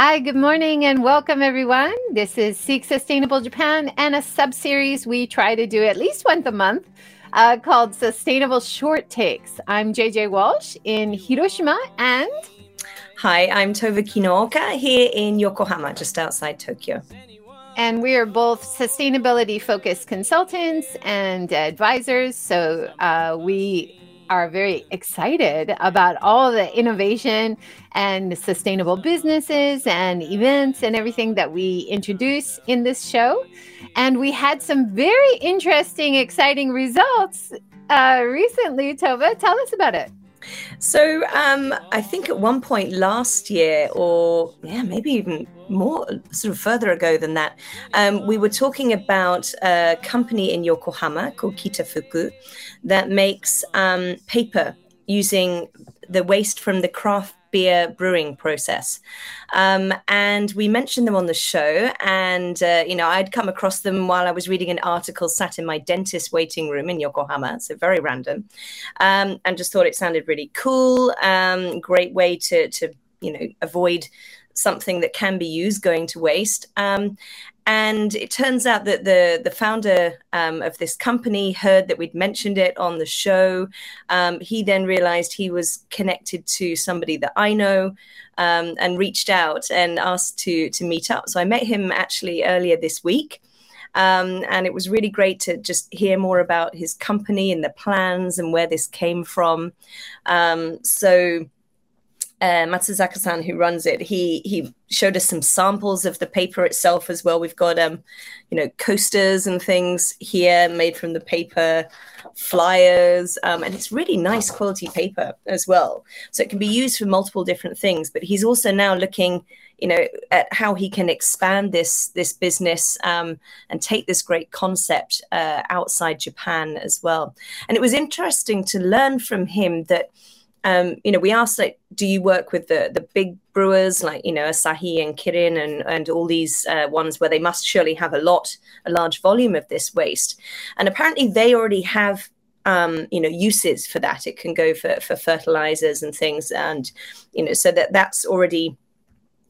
Hi, good morning, and welcome everyone. This is Seek Sustainable Japan and a sub series we try to do at least once a month uh, called Sustainable Short Takes. I'm JJ Walsh in Hiroshima and. Hi, I'm Tova Kinooka here in Yokohama, just outside Tokyo. And we are both sustainability focused consultants and advisors. So uh, we are very excited about all the innovation and sustainable businesses and events and everything that we introduce in this show. And we had some very interesting, exciting results uh, recently. Tova, tell us about it. So um, I think at one point last year, or yeah, maybe even more, sort of further ago than that, um, we were talking about a company in Yokohama called Kitafuku that makes um, paper using the waste from the craft beer brewing process. Um, and we mentioned them on the show. And, uh, you know, I'd come across them while I was reading an article sat in my dentist waiting room in Yokohama. So very random. Um, and just thought it sounded really cool. Um, great way to, to, you know, avoid something that can be used going to waste. Um, and it turns out that the the founder um, of this company heard that we'd mentioned it on the show. Um, he then realized he was connected to somebody that I know, um, and reached out and asked to to meet up. So I met him actually earlier this week. Um, and it was really great to just hear more about his company and the plans and where this came from. Um, so uh, Matsuzaka-san, who runs it, he he showed us some samples of the paper itself as well. We've got um, you know, coasters and things here made from the paper, flyers, um, and it's really nice quality paper as well. So it can be used for multiple different things. But he's also now looking, you know, at how he can expand this this business um, and take this great concept uh, outside Japan as well. And it was interesting to learn from him that um, you know, we asked like, do you work with the the big brewers like you know Asahi and Kirin and and all these uh, ones where they must surely have a lot, a large volume of this waste, and apparently they already have um, you know uses for that. It can go for for fertilizers and things, and you know so that that's already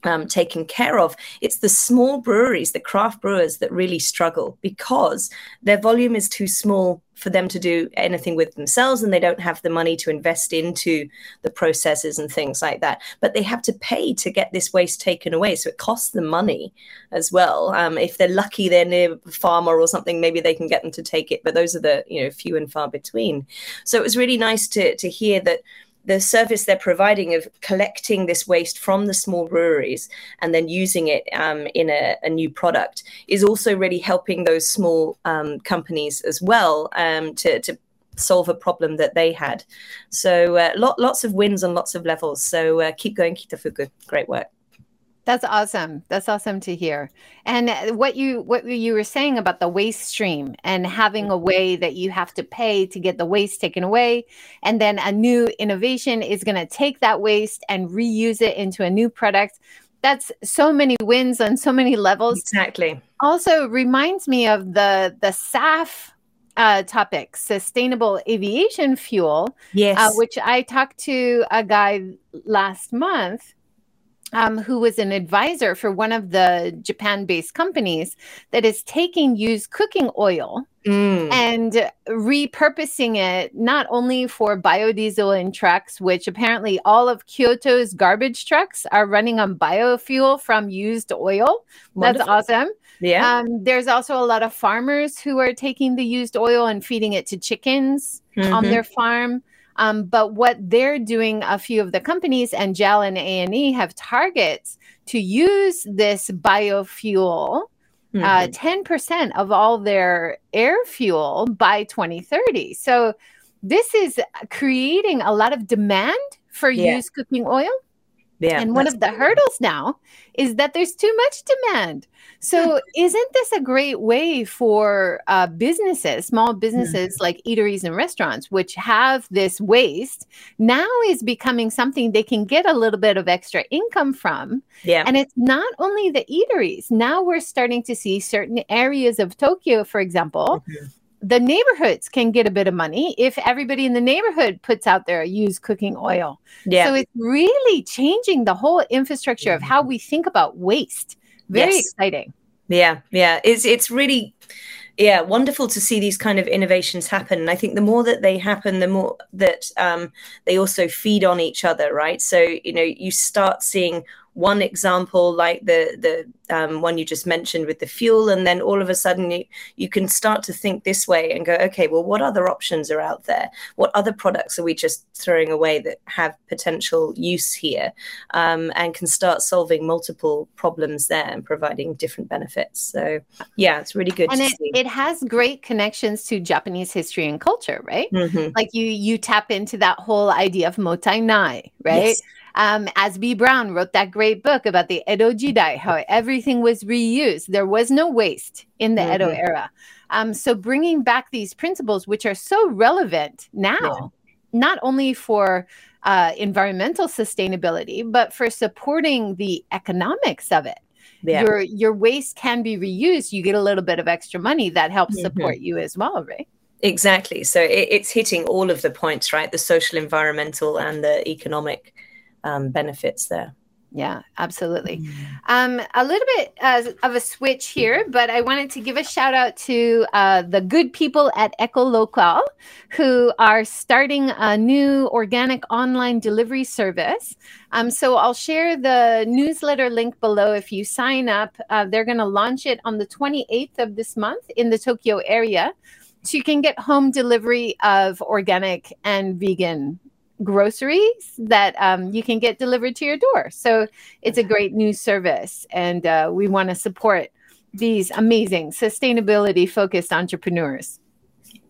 um, taken care of. It's the small breweries, the craft brewers, that really struggle because their volume is too small for them to do anything with themselves and they don't have the money to invest into the processes and things like that. But they have to pay to get this waste taken away. So it costs them money as well. Um, if they're lucky, they're near a farmer or something, maybe they can get them to take it. But those are the, you know, few and far between. So it was really nice to, to hear that the service they're providing of collecting this waste from the small breweries and then using it um, in a, a, new product is also really helping those small um, companies as well um, to, to solve a problem that they had. So uh, lot, lots of wins on lots of levels. So uh, keep going, Kitafuku. Great work. That's awesome. That's awesome to hear. And what you what you were saying about the waste stream and having a way that you have to pay to get the waste taken away and then a new innovation is going to take that waste and reuse it into a new product. That's so many wins on so many levels. Exactly. Also reminds me of the the SAF uh, topic, sustainable aviation fuel. Yes. Uh, which I talked to a guy last month um, who was an advisor for one of the Japan based companies that is taking used cooking oil mm. and repurposing it not only for biodiesel in trucks, which apparently all of Kyoto's garbage trucks are running on biofuel from used oil. Wonderful. That's awesome. Yeah. Um, there's also a lot of farmers who are taking the used oil and feeding it to chickens mm-hmm. on their farm. Um, but what they're doing, a few of the companies and JAL and ANA have targets to use this biofuel. Uh, mm-hmm. Uh, 10% of all their air fuel by 2030. So, this is creating a lot of demand for yeah. used cooking oil. Yeah, and one of the hurdles now is that there's too much demand. So, isn't this a great way for uh, businesses, small businesses like eateries and restaurants, which have this waste, now is becoming something they can get a little bit of extra income from? Yeah. And it's not only the eateries. Now we're starting to see certain areas of Tokyo, for example. Mm-hmm the neighborhoods can get a bit of money if everybody in the neighborhood puts out their used cooking oil. Yeah. So it's really changing the whole infrastructure of how we think about waste. Very yes. exciting. Yeah, yeah. It's it's really yeah wonderful to see these kind of innovations happen and i think the more that they happen the more that um, they also feed on each other right so you know you start seeing one example like the the um, one you just mentioned with the fuel and then all of a sudden you, you can start to think this way and go okay well what other options are out there? What other products are we just throwing away that have potential use here? Um, and can start solving multiple problems there and providing different benefits. So yeah it's really good and it, see. it has great connections to japanese history and culture right? Mm-hmm. like you you tap into that whole idea of mottainai right? Yes um, Azby Brown wrote that great book about the Edo Jidai, how everything was reused. There was no waste in the mm-hmm. Edo era. Um, so bringing back these principles, which are so relevant now, yeah. not only for uh, environmental sustainability, but for supporting the economics of it. Yeah. Your your waste can be reused. You get a little bit of extra money that helps mm-hmm. support you as well, right? Exactly. So it, it's hitting all of the points, right? The social, environmental, and the economic um, benefits there. Yeah, absolutely. Mm. Um, a little bit uh, of a switch here, but I wanted to give a shout out to uh, the good people at Eco Local who are starting a new organic online delivery service. Um, so I'll share the newsletter link below if you sign up. Uh, they're going to launch it on the 28th of this month in the Tokyo area. So you can get home delivery of organic and vegan groceries that um, you can get delivered to your door. So it's a great new service, and uh, we want to support these amazing sustainability focused entrepreneurs.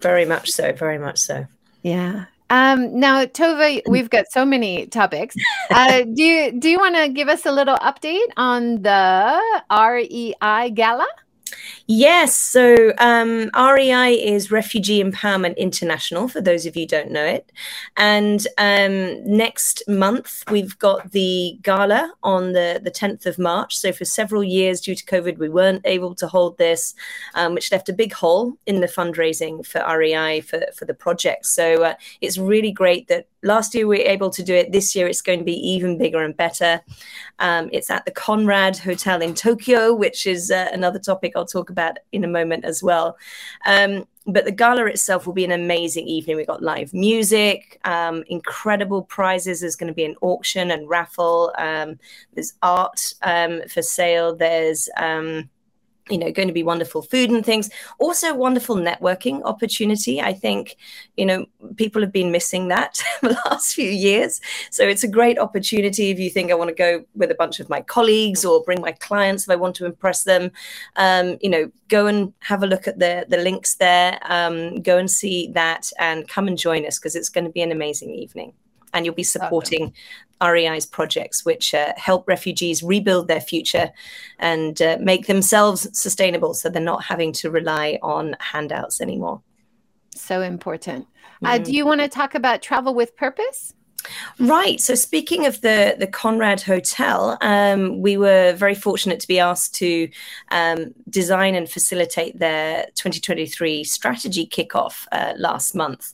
Very much so. Very much so. Yeah. Um, now, Tova, we've got so many topics. Uh, do you do you want to give us a little update on the REI Gala? Yes. So um, REI is Refugee Empowerment International, for those of you don't know it. And um, next month, we've got the gala on the, the 10th of March. So for several years, due to COVID, we weren't able to hold this, um, which left a big hole in the fundraising for REI for, for the project. So uh, it's really great that last year we were able to do it. This year it's going to be even bigger and better. Um, it's at the Conrad Hotel in Tokyo, which is uh, another topic I'll talk about in a moment as well. Um, but the gala itself will be an amazing evening. We've got live music, um, incredible prizes. There's going to be an auction and raffle. Um, there's art um, for sale. There's um, you know going to be wonderful food and things. Also wonderful networking opportunity. I think you know people have been missing that the last few years. So it's a great opportunity if you think i want to go with a bunch of my colleagues or bring my clients if i want to impress them. Um, you know go and have a look at the the links there. Um, go and see that and come and join us because it's going to be an amazing evening and you'll be supporting REI's projects, which uh, help refugees rebuild their future and uh, make themselves sustainable so they're not having to rely on handouts anymore. So important. Uh, mm. do you want to talk about travel with purpose? Right. So speaking of the the Conrad Hotel, um, we were very fortunate to be asked to um, design and facilitate their 2023 strategy kickoff uh, last month,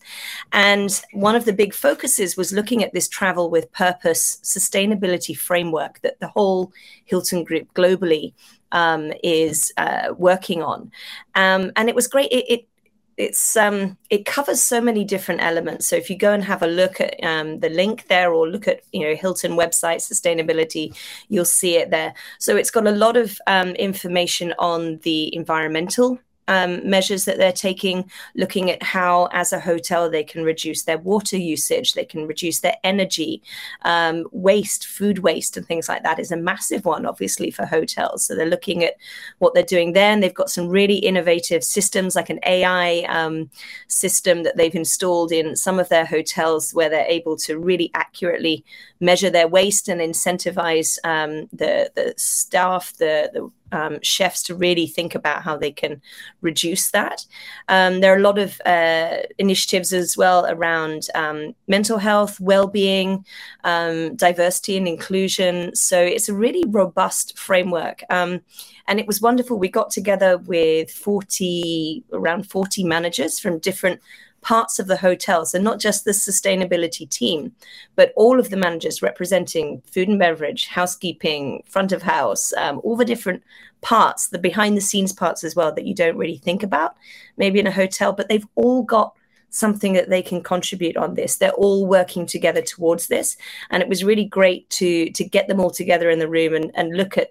and one of the big focuses was looking at this travel with purpose sustainability framework that the whole Hilton Group globally um, is uh, working on, um, and it was great. It, it it's um it covers so many different elements. So if you go and have a look at um, the link there or look at you know hilton website sustainability you'll see it there. So it's got a lot of um, information on the environmental um, measures that they're taking, looking at how, as a hotel, they can reduce their water usage, they can reduce their energy um, waste, food waste, and things like that is a massive one, obviously, for hotels. So they're looking at what they're doing there, and they've got some really innovative systems, like an AI um, system that they've installed in some of their hotels, where they're able to really accurately measure their waste and incentivize um, the the staff, the the um, chefs to really think about how they can reduce that. Um, there are a lot of uh, initiatives as well around um, mental health, well-being, um, diversity and inclusion. So it's a really robust framework. Um, and it was wonderful. We got together with 40, around 40 managers from different parts of the hotel. So not just the sustainability team, but all of the managers representing food and beverage, housekeeping, front of house, um, all the different parts, the behind the scenes parts as well that you don't really think about, maybe in a hotel, but they've all got something that they can contribute on this they're all working together towards this and it was really great to to get them all together in the room and, and look at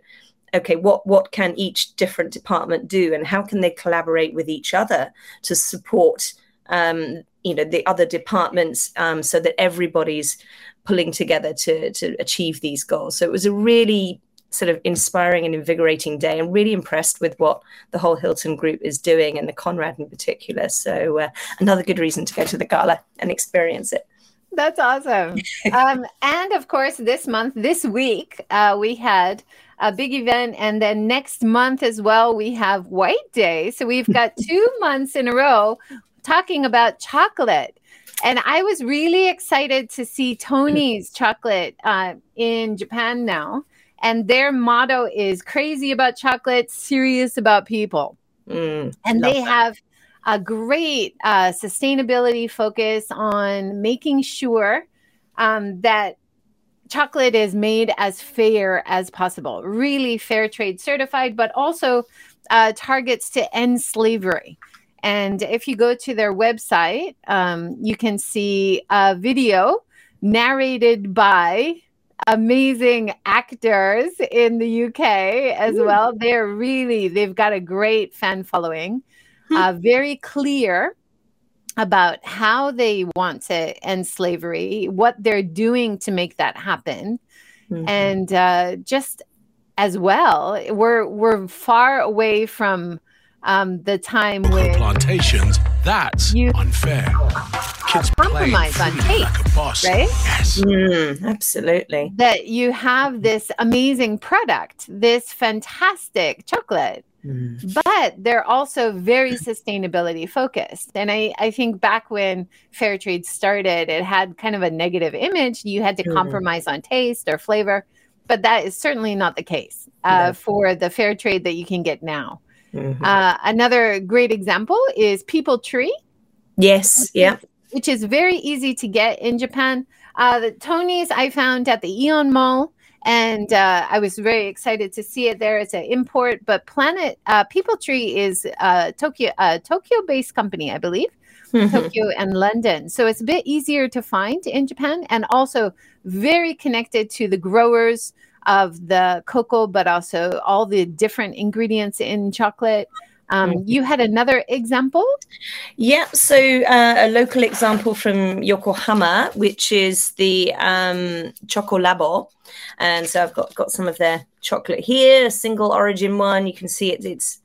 okay what what can each different department do and how can they collaborate with each other to support um, you know the other departments um, so that everybody's pulling together to to achieve these goals. So it was a really sort of inspiring and invigorating day. And really impressed with what the whole hilton group is doing and the conrad in particular. So uh, another good reason to go to the gala and experience it. That's awesome. Um, and of course this month this week uh, we had a big event. And then next month as well, we have White Day. So we've got two months in a row talking about chocolate. And I was really excited to see Tony's chocolate uh, in Japan now. And their motto is crazy about chocolate, serious about people. Mm, and they that. have a great uh, sustainability focus on making sure um, that chocolate is made as fair as possible, really fair trade certified, but also uh, targets to end slavery. And if you go to their website, um, you can see a video narrated by amazing actors in the UK as Ooh. well. They're really, they've got a great fan following, hmm. uh, very clear about how they want to end slavery, what they're doing to make that happen. Mm-hmm. And uh, just as well, we're, we're far away from um, the time when plantations. That's you unfair. Kids compromise on taste, like right? Yes, mm, absolutely. That you have this amazing product, this fantastic chocolate. Mm. But they're also very sustainability focused. And I, I think back when fair trade started, it had kind of a negative image. You had to mm. compromise on taste or flavor. But that is certainly not the case uh, no. for the fair trade that you can get now. Mm-hmm. Uh, another great example is People Tree. Yes, yeah. Which is very easy to get in Japan. Uh, the Tony's I found at the Aeon Mall, and uh, I was very excited to see it there. It's an import, but Planet uh, People Tree is a Tokyo a Tokyo based company, I believe. Mm-hmm. Tokyo and London. So it's a bit easier to find in Japan and also very connected to the growers of the cocoa, but also all the different ingredients in chocolate. Um, you had another example? Yeah, so uh, a local example from Yokohama, which is the um, Choco Labo. And so I've got, got some of their chocolate here, a single origin one. You can see it, it's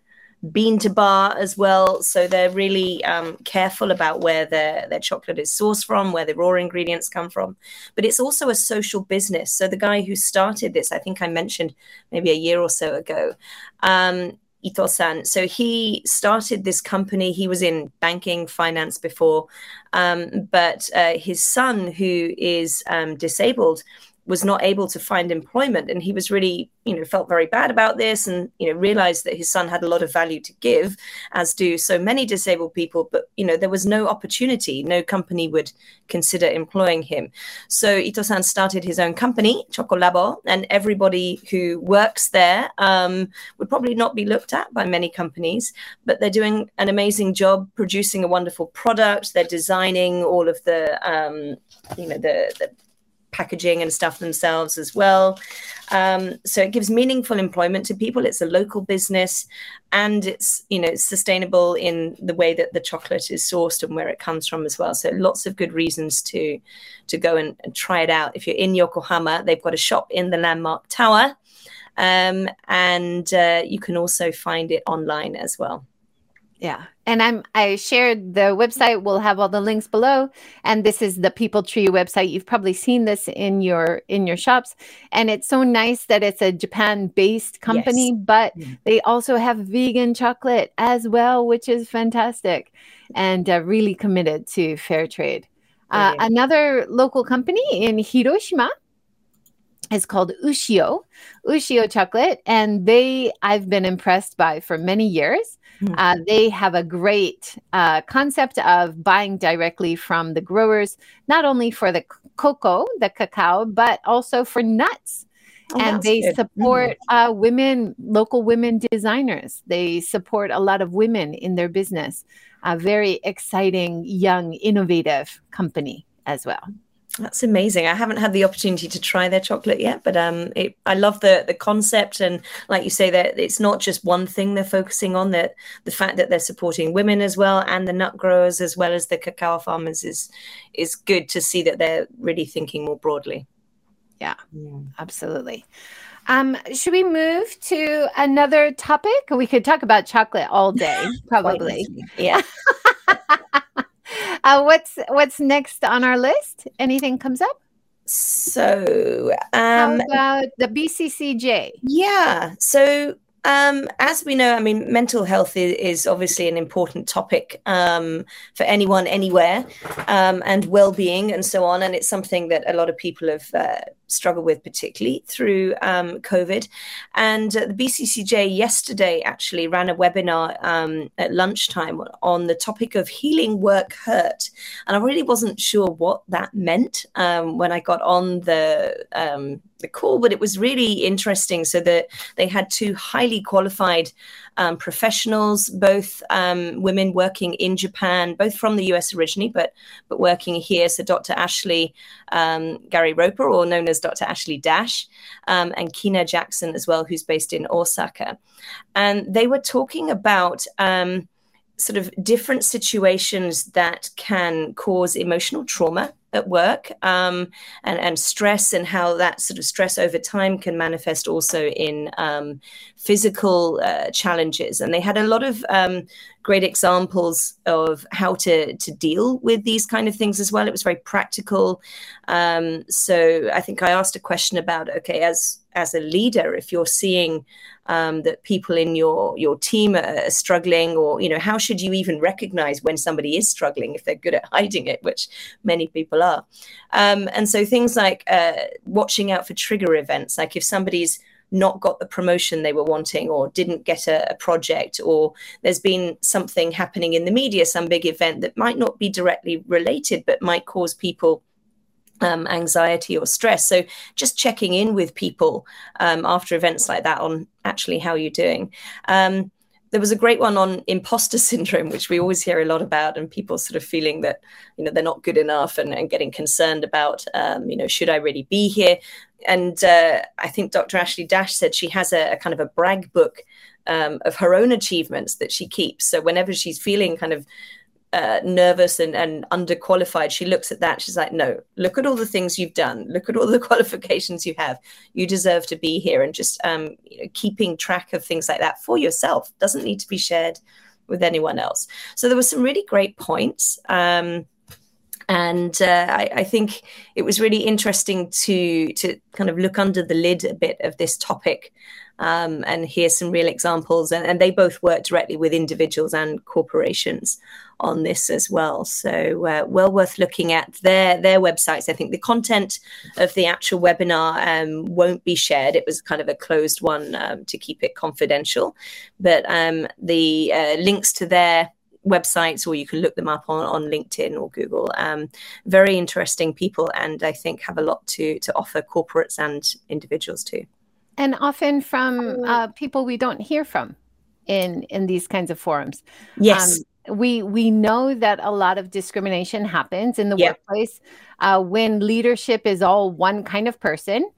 bean to bar as well. So they're really um, careful about where their, their chocolate is sourced from, where the raw ingredients come from. But it's also a social business. So the guy who started this, I think I mentioned maybe a year or so ago, um, Ito-san. So he started this company. He was in banking, finance before, um, but uh, his son, who is um, disabled, was not able to find employment and he was really you know felt very bad about this and you know realized that his son had a lot of value to give as do so many disabled people but you know there was no opportunity. No company would consider employing him. So ito-san started his own company chocolabo and everybody who works there um, would probably not be looked at by many companies but they're doing an amazing job producing a wonderful product. They're designing all of the um, you know the, the packaging and stuff themselves as well. Um, so it gives meaningful employment to people. It's a local business, and it's you know sustainable in the way that the chocolate is sourced and where it comes from as well. So lots of good reasons to to go and, try it out. If you're in Yokohama, they've got a shop in the Landmark Tower, um, and uh, you can also find it online as well. Yeah. And I'm I shared the website. We'll have all the links below. And this is the People Tree website. You've probably seen this in your in your shops. And it's so nice that it's a Japan-based company, yes. but mm-hmm. they also have vegan chocolate as well, which is fantastic, and uh, really committed to fair trade. Uh, another local company in Hiroshima is called Ushio, Ushio chocolate, and they I've been impressed by for many years. Mm-hmm. Uh, they have a great uh, concept of buying directly from the growers, not only for the cocoa, the cacao, but also for nuts. Oh, and they good. support mm-hmm. uh, women, local women designers. They support a lot of women in their business. A very exciting, young, innovative company as well. That's amazing. I haven't had the opportunity to try their chocolate yet, but um, it, I love the the concept and, like you say, that it's not just one thing they're focusing on. That the fact that they're supporting women as well and the nut growers as well as the cacao farmers is is good to see that they're really thinking more broadly. Yeah, yeah. absolutely. Um, should we move to another topic? We could talk about chocolate all day, probably. yeah. Uh, what's what's next on our list? Anything comes up? So, um, how about the BCCJ? Yeah. So um, as we know, I mean, mental health is, is obviously an important topic um, for anyone, anywhere, um, and well-being and so on. And it's something that a lot of people have uh, struggled with, particularly through um, COVID. And uh, the BCCJ yesterday actually ran a webinar um, at lunchtime on the topic of healing work hurt, and I really wasn't sure what that meant um, when I got on the the call, but it was really interesting. So that they had two highly qualified um, professionals, both um, women working in Japan, both from the US originally, but but working here. So Dr. Ashley um, Gary Roper, or known as Dr. Ashley Dash, um, and Kina Jackson as well, who's based in Osaka, and they were talking about um, sort of different situations that can cause emotional trauma at work um, and, and stress and how that sort of stress over time can manifest also in um, physical uh, challenges. And they had a lot of um, great examples of how to, to deal with these kind of things as well. It was very practical. Um, so I think I asked a question about, okay, as, as a leader, if you're seeing um, that people in your your team are struggling, or you know, how should you even recognize when somebody is struggling if they're good at hiding it, which many people Um, and so things like uh, watching out for trigger events, like if somebody's not got the promotion they were wanting or didn't get a, a, project or there's been something happening in the media some big event that might not be directly related but might cause people um, anxiety or stress. So just checking in with people um, after events like that on actually how you're doing. Um, there was a great one on imposter syndrome, which we always hear a lot about, and people sort of feeling that you know they're not good enough and, and getting concerned about um, you know should I really be here? And uh, I think Dr. Ashley Dash said she has a, a kind of a brag book um, of her own achievements that she keeps. So whenever she's feeling kind of uh, nervous and, and underqualified, she looks at that. She's like, no, look at all the things you've done. Look at all the qualifications you have. You deserve to be here. And just um, you know, keeping track of things like that for yourself doesn't need to be shared with anyone else. So there were some really great points. Um, and uh, I, I, think it was really interesting to to kind of look under the lid a bit of this topic um, and hear some real examples. And, and, they both work directly with individuals and corporations on this as well. So uh, well worth looking at their their websites. I think the content of the actual webinar um, won't be shared. It was kind of a closed one um, to keep it confidential, but um, the uh, links to their websites or you can look them up on, on linkedin or google um, very interesting people and i think have a lot to to offer corporates and individuals too and often from uh, people we don't hear from in in these kinds of forums. Yes. Um, we we know that a lot of discrimination happens in the yep. workplace uh, when leadership is all one kind of person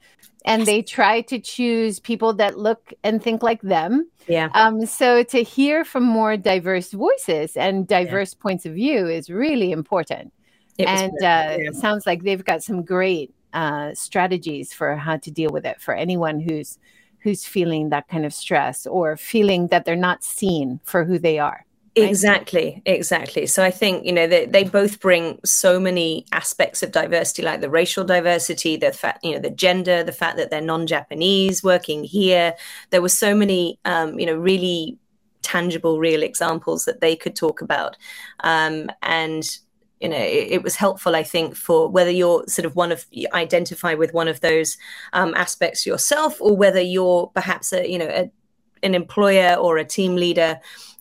and yes. they try to choose people that look and think like them. Yeah. Um so to hear from more diverse voices and diverse yeah. points of view is really important. And uh, sounds like they've got some great uh, strategies for how to deal with it for anyone who's who's feeling that kind of stress or feeling that they're not seen for who they are Exactly, exactly. So I think you know they, they both bring so many aspects of diversity, like the racial diversity, the fact you know the gender, the fact that they're non-Japanese working here. There were so many um, you know really tangible, real examples that they could talk about, um, and you know it, it, was helpful i think for whether you're sort of one of identify with one of those um, aspects yourself or whether you're perhaps a you know a, an employer or a team leader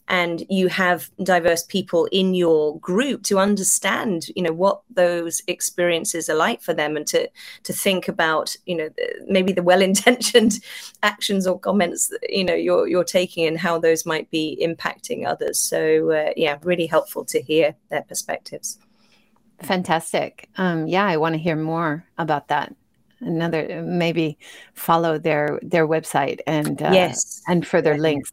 and you have diverse people in your group to understand you know what those experiences are like for them and to to think about you know maybe the well-intentioned actions or comments you know you're you're taking and how those might be impacting others. So uh, yeah really helpful to hear their perspectives fantastic um, yeah i want to hear more about that another maybe follow their their website and uh, yes and further links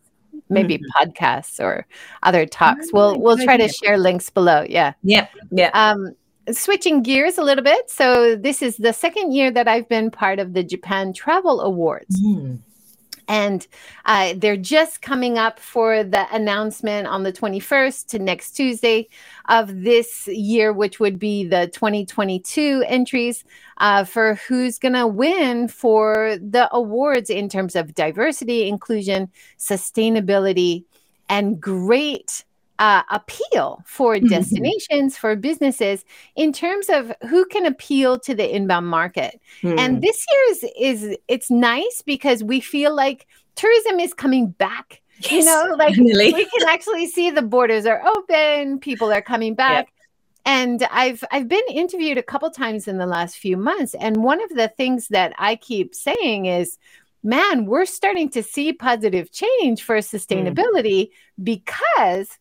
maybe mm-hmm. podcasts or other talks. We'll we'll try to share links below. Yeah. Yeah. Yeah. Um, switching gears a little bit. So this is the second year that I've been part of the Japan Travel Awards. Mm and uh, they're just coming up for the announcement on the 21st to next Tuesday of this year, which would be the 2022 entries uh, for who's going to win for the awards in terms of diversity, inclusion, sustainability, and great uh, appeal for mm-hmm. destinations for businesses in terms of who can appeal to the inbound market. Mm. And this year is is it's nice because we feel like tourism is coming back. Yes, you know, like definitely. we can actually see the borders are open, people are coming back. Yeah. And I've I've been interviewed a couple times in the last few months and one of the things that I keep saying is man, we're starting to see positive change for mm. sustainability mm. because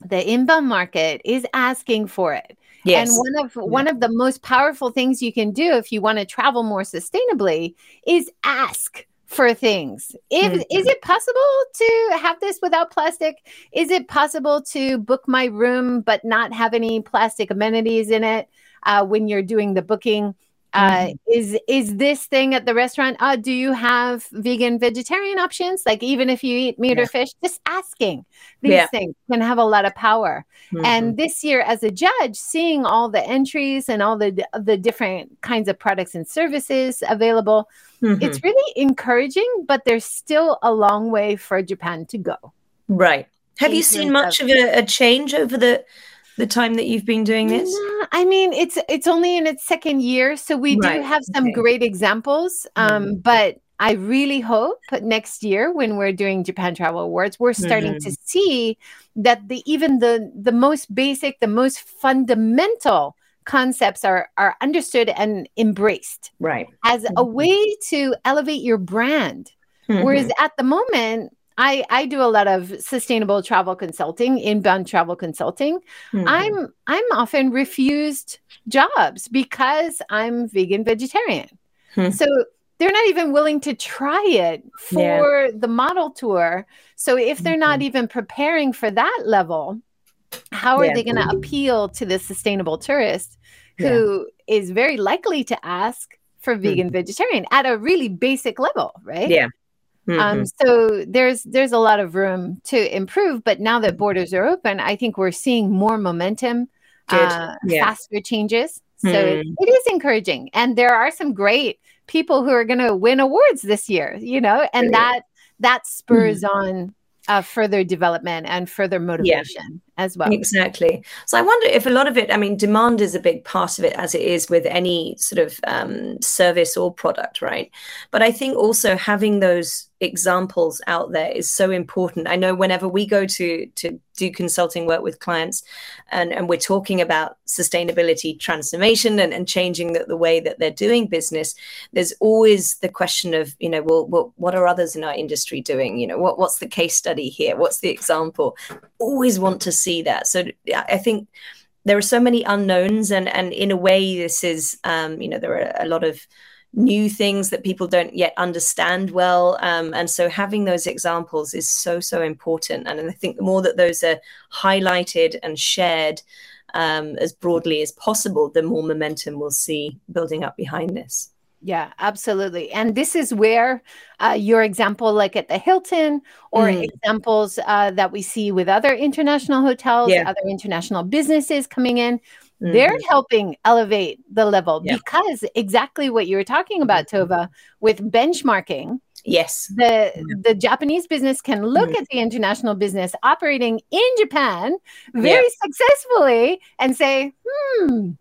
the inbound market is asking for it. Yes. And one of one of the most powerful things you can do if you want to travel more sustainably is ask for things. If mm-hmm. is it possible to have this without plastic? Is it possible to book my room but not have any plastic amenities in it uh, when you're doing the booking? Uh, mm-hmm. is is this thing at the restaurant uh, do you have vegan vegetarian options like even if you eat meat yeah. or fish just asking these yeah. things can have a lot of power mm-hmm. and this year as a judge seeing all the entries and all the the different kinds of products and services available mm-hmm. it's really encouraging but there's still a long way for japan to go right have you seen much of, a, a change over the the time that you've been doing this? I mean, it's it's only in its second year, so we right. do have some okay. great examples. Um, mm-hmm. But I really hope next year when we're doing Japan Travel Awards, we're starting mm-hmm. to see that the even the the most basic, the most fundamental concepts are are understood and embraced right as mm-hmm. a way to elevate your brand whereas mm-hmm. at the moment I, I do a lot of sustainable travel consulting, inbound travel consulting. Mm-hmm. I'm I'm often refused jobs because I'm vegan vegetarian. Mm-hmm. So they're not even willing to try it for yeah. the model tour. So if they're mm-hmm. not even preparing for that level, how are yeah. they going to appeal to the sustainable tourist who yeah. is very likely to ask for vegan mm-hmm. vegetarian at a really basic level, right? Yeah. Um, mm-hmm. Um, so there's there's a lot of room to improve, but now that borders are open, I think we're seeing more momentum, uh, yeah. faster changes. So mm. it is encouraging, and there are some great people who are going to win awards this year. You know, and that that spurs mm. on uh, further development and further motivation yeah, as well. Exactly. So I wonder if a lot of it, I mean, demand is a big part of it, as it is with any sort of um, service or product, right? But I think also having those examples out there is so important. I know whenever we go to to do consulting work with clients and, and we're talking about sustainability transformation and, and changing the, the way that they're doing business, there's always the question of, you know, well, well, what are others in our industry doing? You know, what, what's the case study here? What's the example? Always want to see that. So I think there are so many unknowns and and in a way this is um, you know there are a lot of new things that people don't yet understand well. Um, and so having those examples is so, so important. And I think the more that those are highlighted and shared um, as broadly as possible, the more momentum we'll see building up behind this. Yeah, absolutely. And this is where uh, your example, like at the Hilton, or mm. examples uh, that we see with other international hotels, yeah. other international businesses coming in, mm-hmm. they're helping elevate the level yeah. because exactly what you were talking about, mm-hmm. Tova, with benchmarking. Yes. The the Japanese business can look mm. at the international business operating in Japan very yeah. successfully and say, hmm,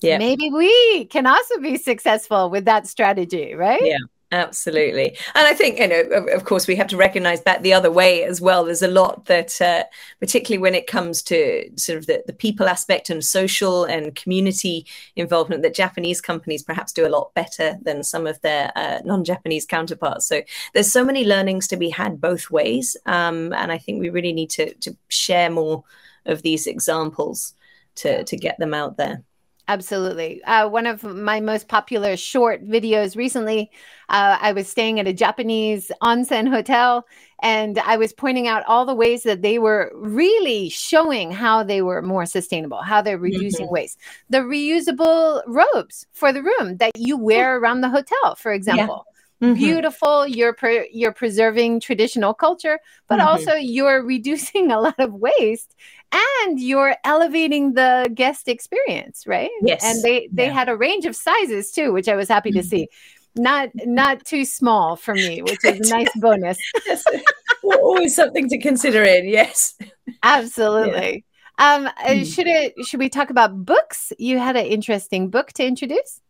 yeah. maybe we can also be successful with that strategy, right? Yeah. Absolutely. And I think, you know, of, of, course, we have to recognize that the other way as well. There's a lot that, uh, particularly when it comes to sort of the, the people aspect and social and community involvement, that Japanese companies perhaps do a lot better than some of their uh, non Japanese counterparts. So there's so many learnings to be had both ways. Um, and I think we really need to, to share more of these examples to, to get them out there. Absolutely. Uh, one of my most popular short videos recently, uh, I was staying at a Japanese onsen hotel and I was pointing out all the ways that they were really showing how they were more sustainable, how they're reducing mm-hmm. waste. The reusable robes for the room that you wear around the hotel, for example. Yeah. Mm-hmm. beautiful you're pre- you're preserving traditional culture but mm-hmm. also you're reducing a lot of waste and you're elevating the guest experience right yes and they they yeah. had a range of sizes too which i was happy to mm-hmm. see not not too small for me which is a nice bonus always something to consider in yes absolutely yeah. um mm. should it should we talk about books you had an interesting book to introduce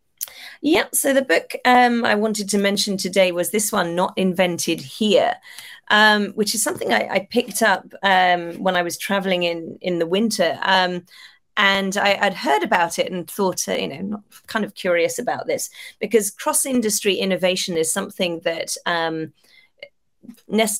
yeah, so the book um, I wanted to mention today was this one, Not Invented Here, um, which is something I, I picked up um, when I was traveling in, in the winter. Um, and I, would heard about it and thought, uh, you know, kind of curious about this because cross industry innovation is something that um,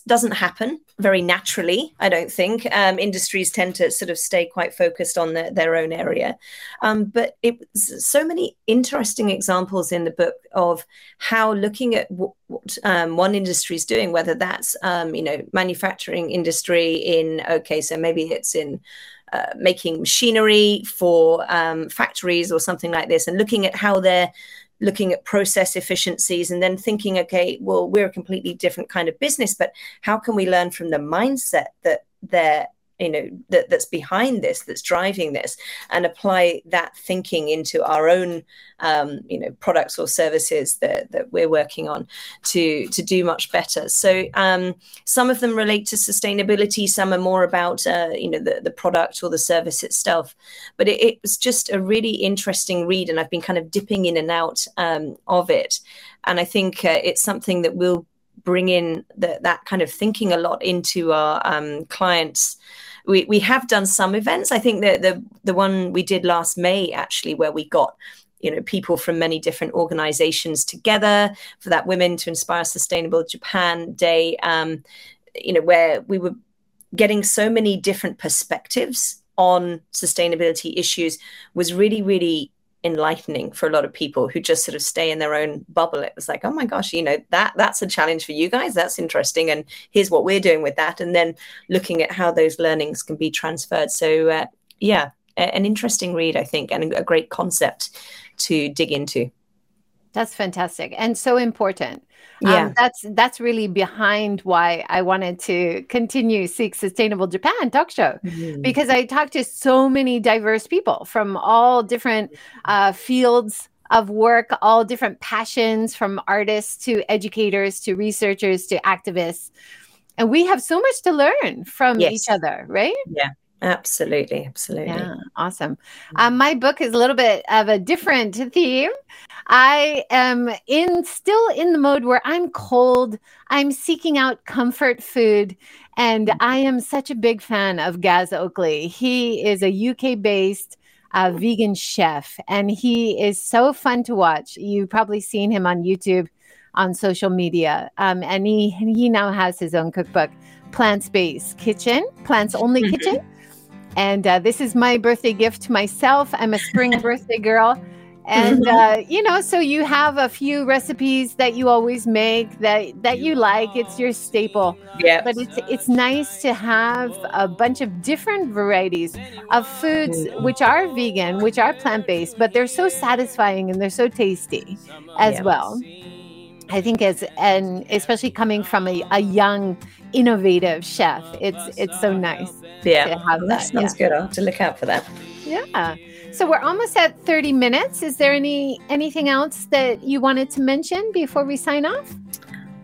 doesn't happen very naturally, I don't think. Um, industries tend to sort of stay quite focused on the, their own area. Um, but it so many interesting examples in the book of how looking at what, what um, one industry is doing, whether that's, um, you know, manufacturing industry in, okay, so maybe it's in uh, making machinery for um, factories or something like this, and looking at how they're looking at process efficiencies and then thinking okay well we're a completely different kind of business but how can we learn from the mindset that they're you know that, that's behind this that's driving this and apply that thinking into our own um, you know products or services that, that we're working on to to do much better so um, some of them relate to sustainability some are more about uh, you know the, the product or the service itself but it, it, was just a really interesting read and i've been kind of dipping in and out um, of it and i think uh, it's something that will bring in the, that kind of thinking a lot into our um, clients. We, we have done some events. I think that the the one we did last May actually, where we got you know people from many different organizations together for that Women to Inspire Sustainable Japan Day. Um, you know where we were getting so many different perspectives on sustainability issues was really really enlightening for a lot of people who just sort of stay in their own bubble. It was like oh my gosh you know that that's a challenge for you guys. That's interesting. And here's what we're doing with that. And then looking at how those learnings can be transferred. So uh, yeah a- an interesting read i think and a great concept to dig into that's fantastic and so important. Um, yeah, um, that's that's really behind why I wanted to continue Seek Sustainable Japan talk show mm-hmm. because I talk to so many diverse people from all different uh, fields of work, all different passions, from artists to educators to researchers to activists, and we have so much to learn from yes. each other, right? Yeah. Absolutely, absolutely. Yeah, awesome. Um, my book is a little bit of a different theme. I am in still in the mode where I'm cold. I'm seeking out comfort food, and I am such a big fan of Gaz Oakley. He is a UK based uh, vegan chef, and he is so fun to watch. You've probably seen him on YouTube, on social media, um, and he he now has his own cookbook, Plants Based Kitchen, Plants Only mm-hmm. Kitchen. And uh, this is my birthday gift to myself. I'm a spring birthday girl. and uh, you know so you have a few recipes that you always make that that you like it's your staple yeah but it's it's nice to have a bunch of different varieties of foods mm-hmm. which are vegan which are plant-based but they're so satisfying and they're so tasty as yeah. well i think as and especially coming from a, a young innovative chef it's it's so nice yeah that. that. sounds yeah. good i'll have to look out for that yeah so we're almost at 30 minutes. Is there any anything else that you wanted to mention before we sign off?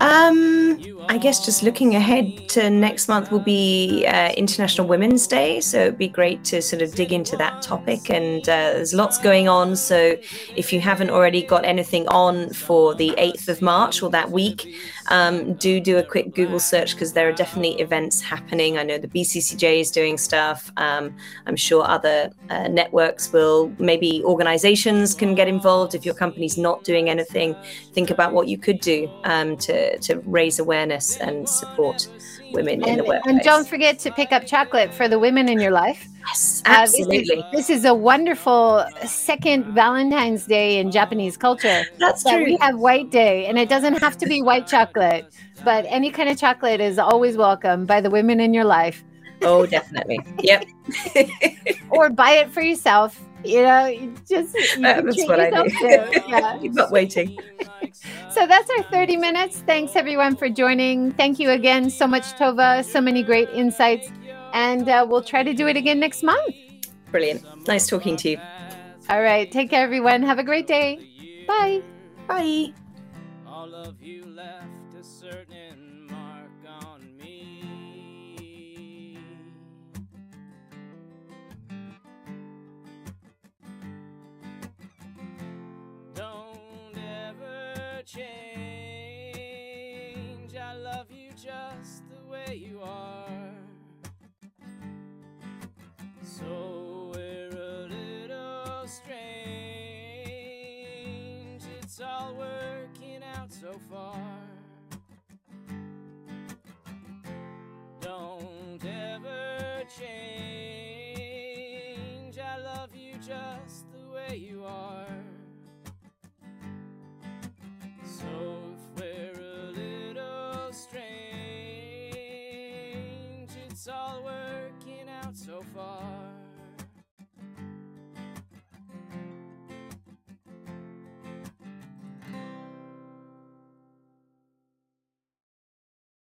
Um, I guess just looking ahead to next month will be uh, International Women's Day, so it'd be great to sort of dig into that topic. And uh, there's lots going on, so if you haven't already got anything on for the 8th of March or that week, um, do do a quick Google search because there are definitely events happening. I know the BCCJ is doing stuff. Um, I'm sure other uh, networks will, maybe organizations can get involved. If your company's not doing anything, think about what you could do um, to, to raise awareness and support women and, in the workplace. And don't forget to pick up chocolate for the women in your life. Yes, absolutely. Uh, this, is, this, is, a wonderful second Valentine's Day in Japanese culture. That's that true. We have White Day, and it doesn't have to be white chocolate, but any kind of chocolate is always welcome by the women in your life. Oh, definitely. Yep. or buy it for yourself. You know, you just you uh, that's what I do. Yeah. Keep up waiting. so that's our 30 minutes. Thanks everyone for joining. Thank you again so much, Tova. So many great insights. And uh, we'll try to do it again next month. Brilliant. Nice talking to you. All right. Take care, everyone. Have a great day. Bye. Bye.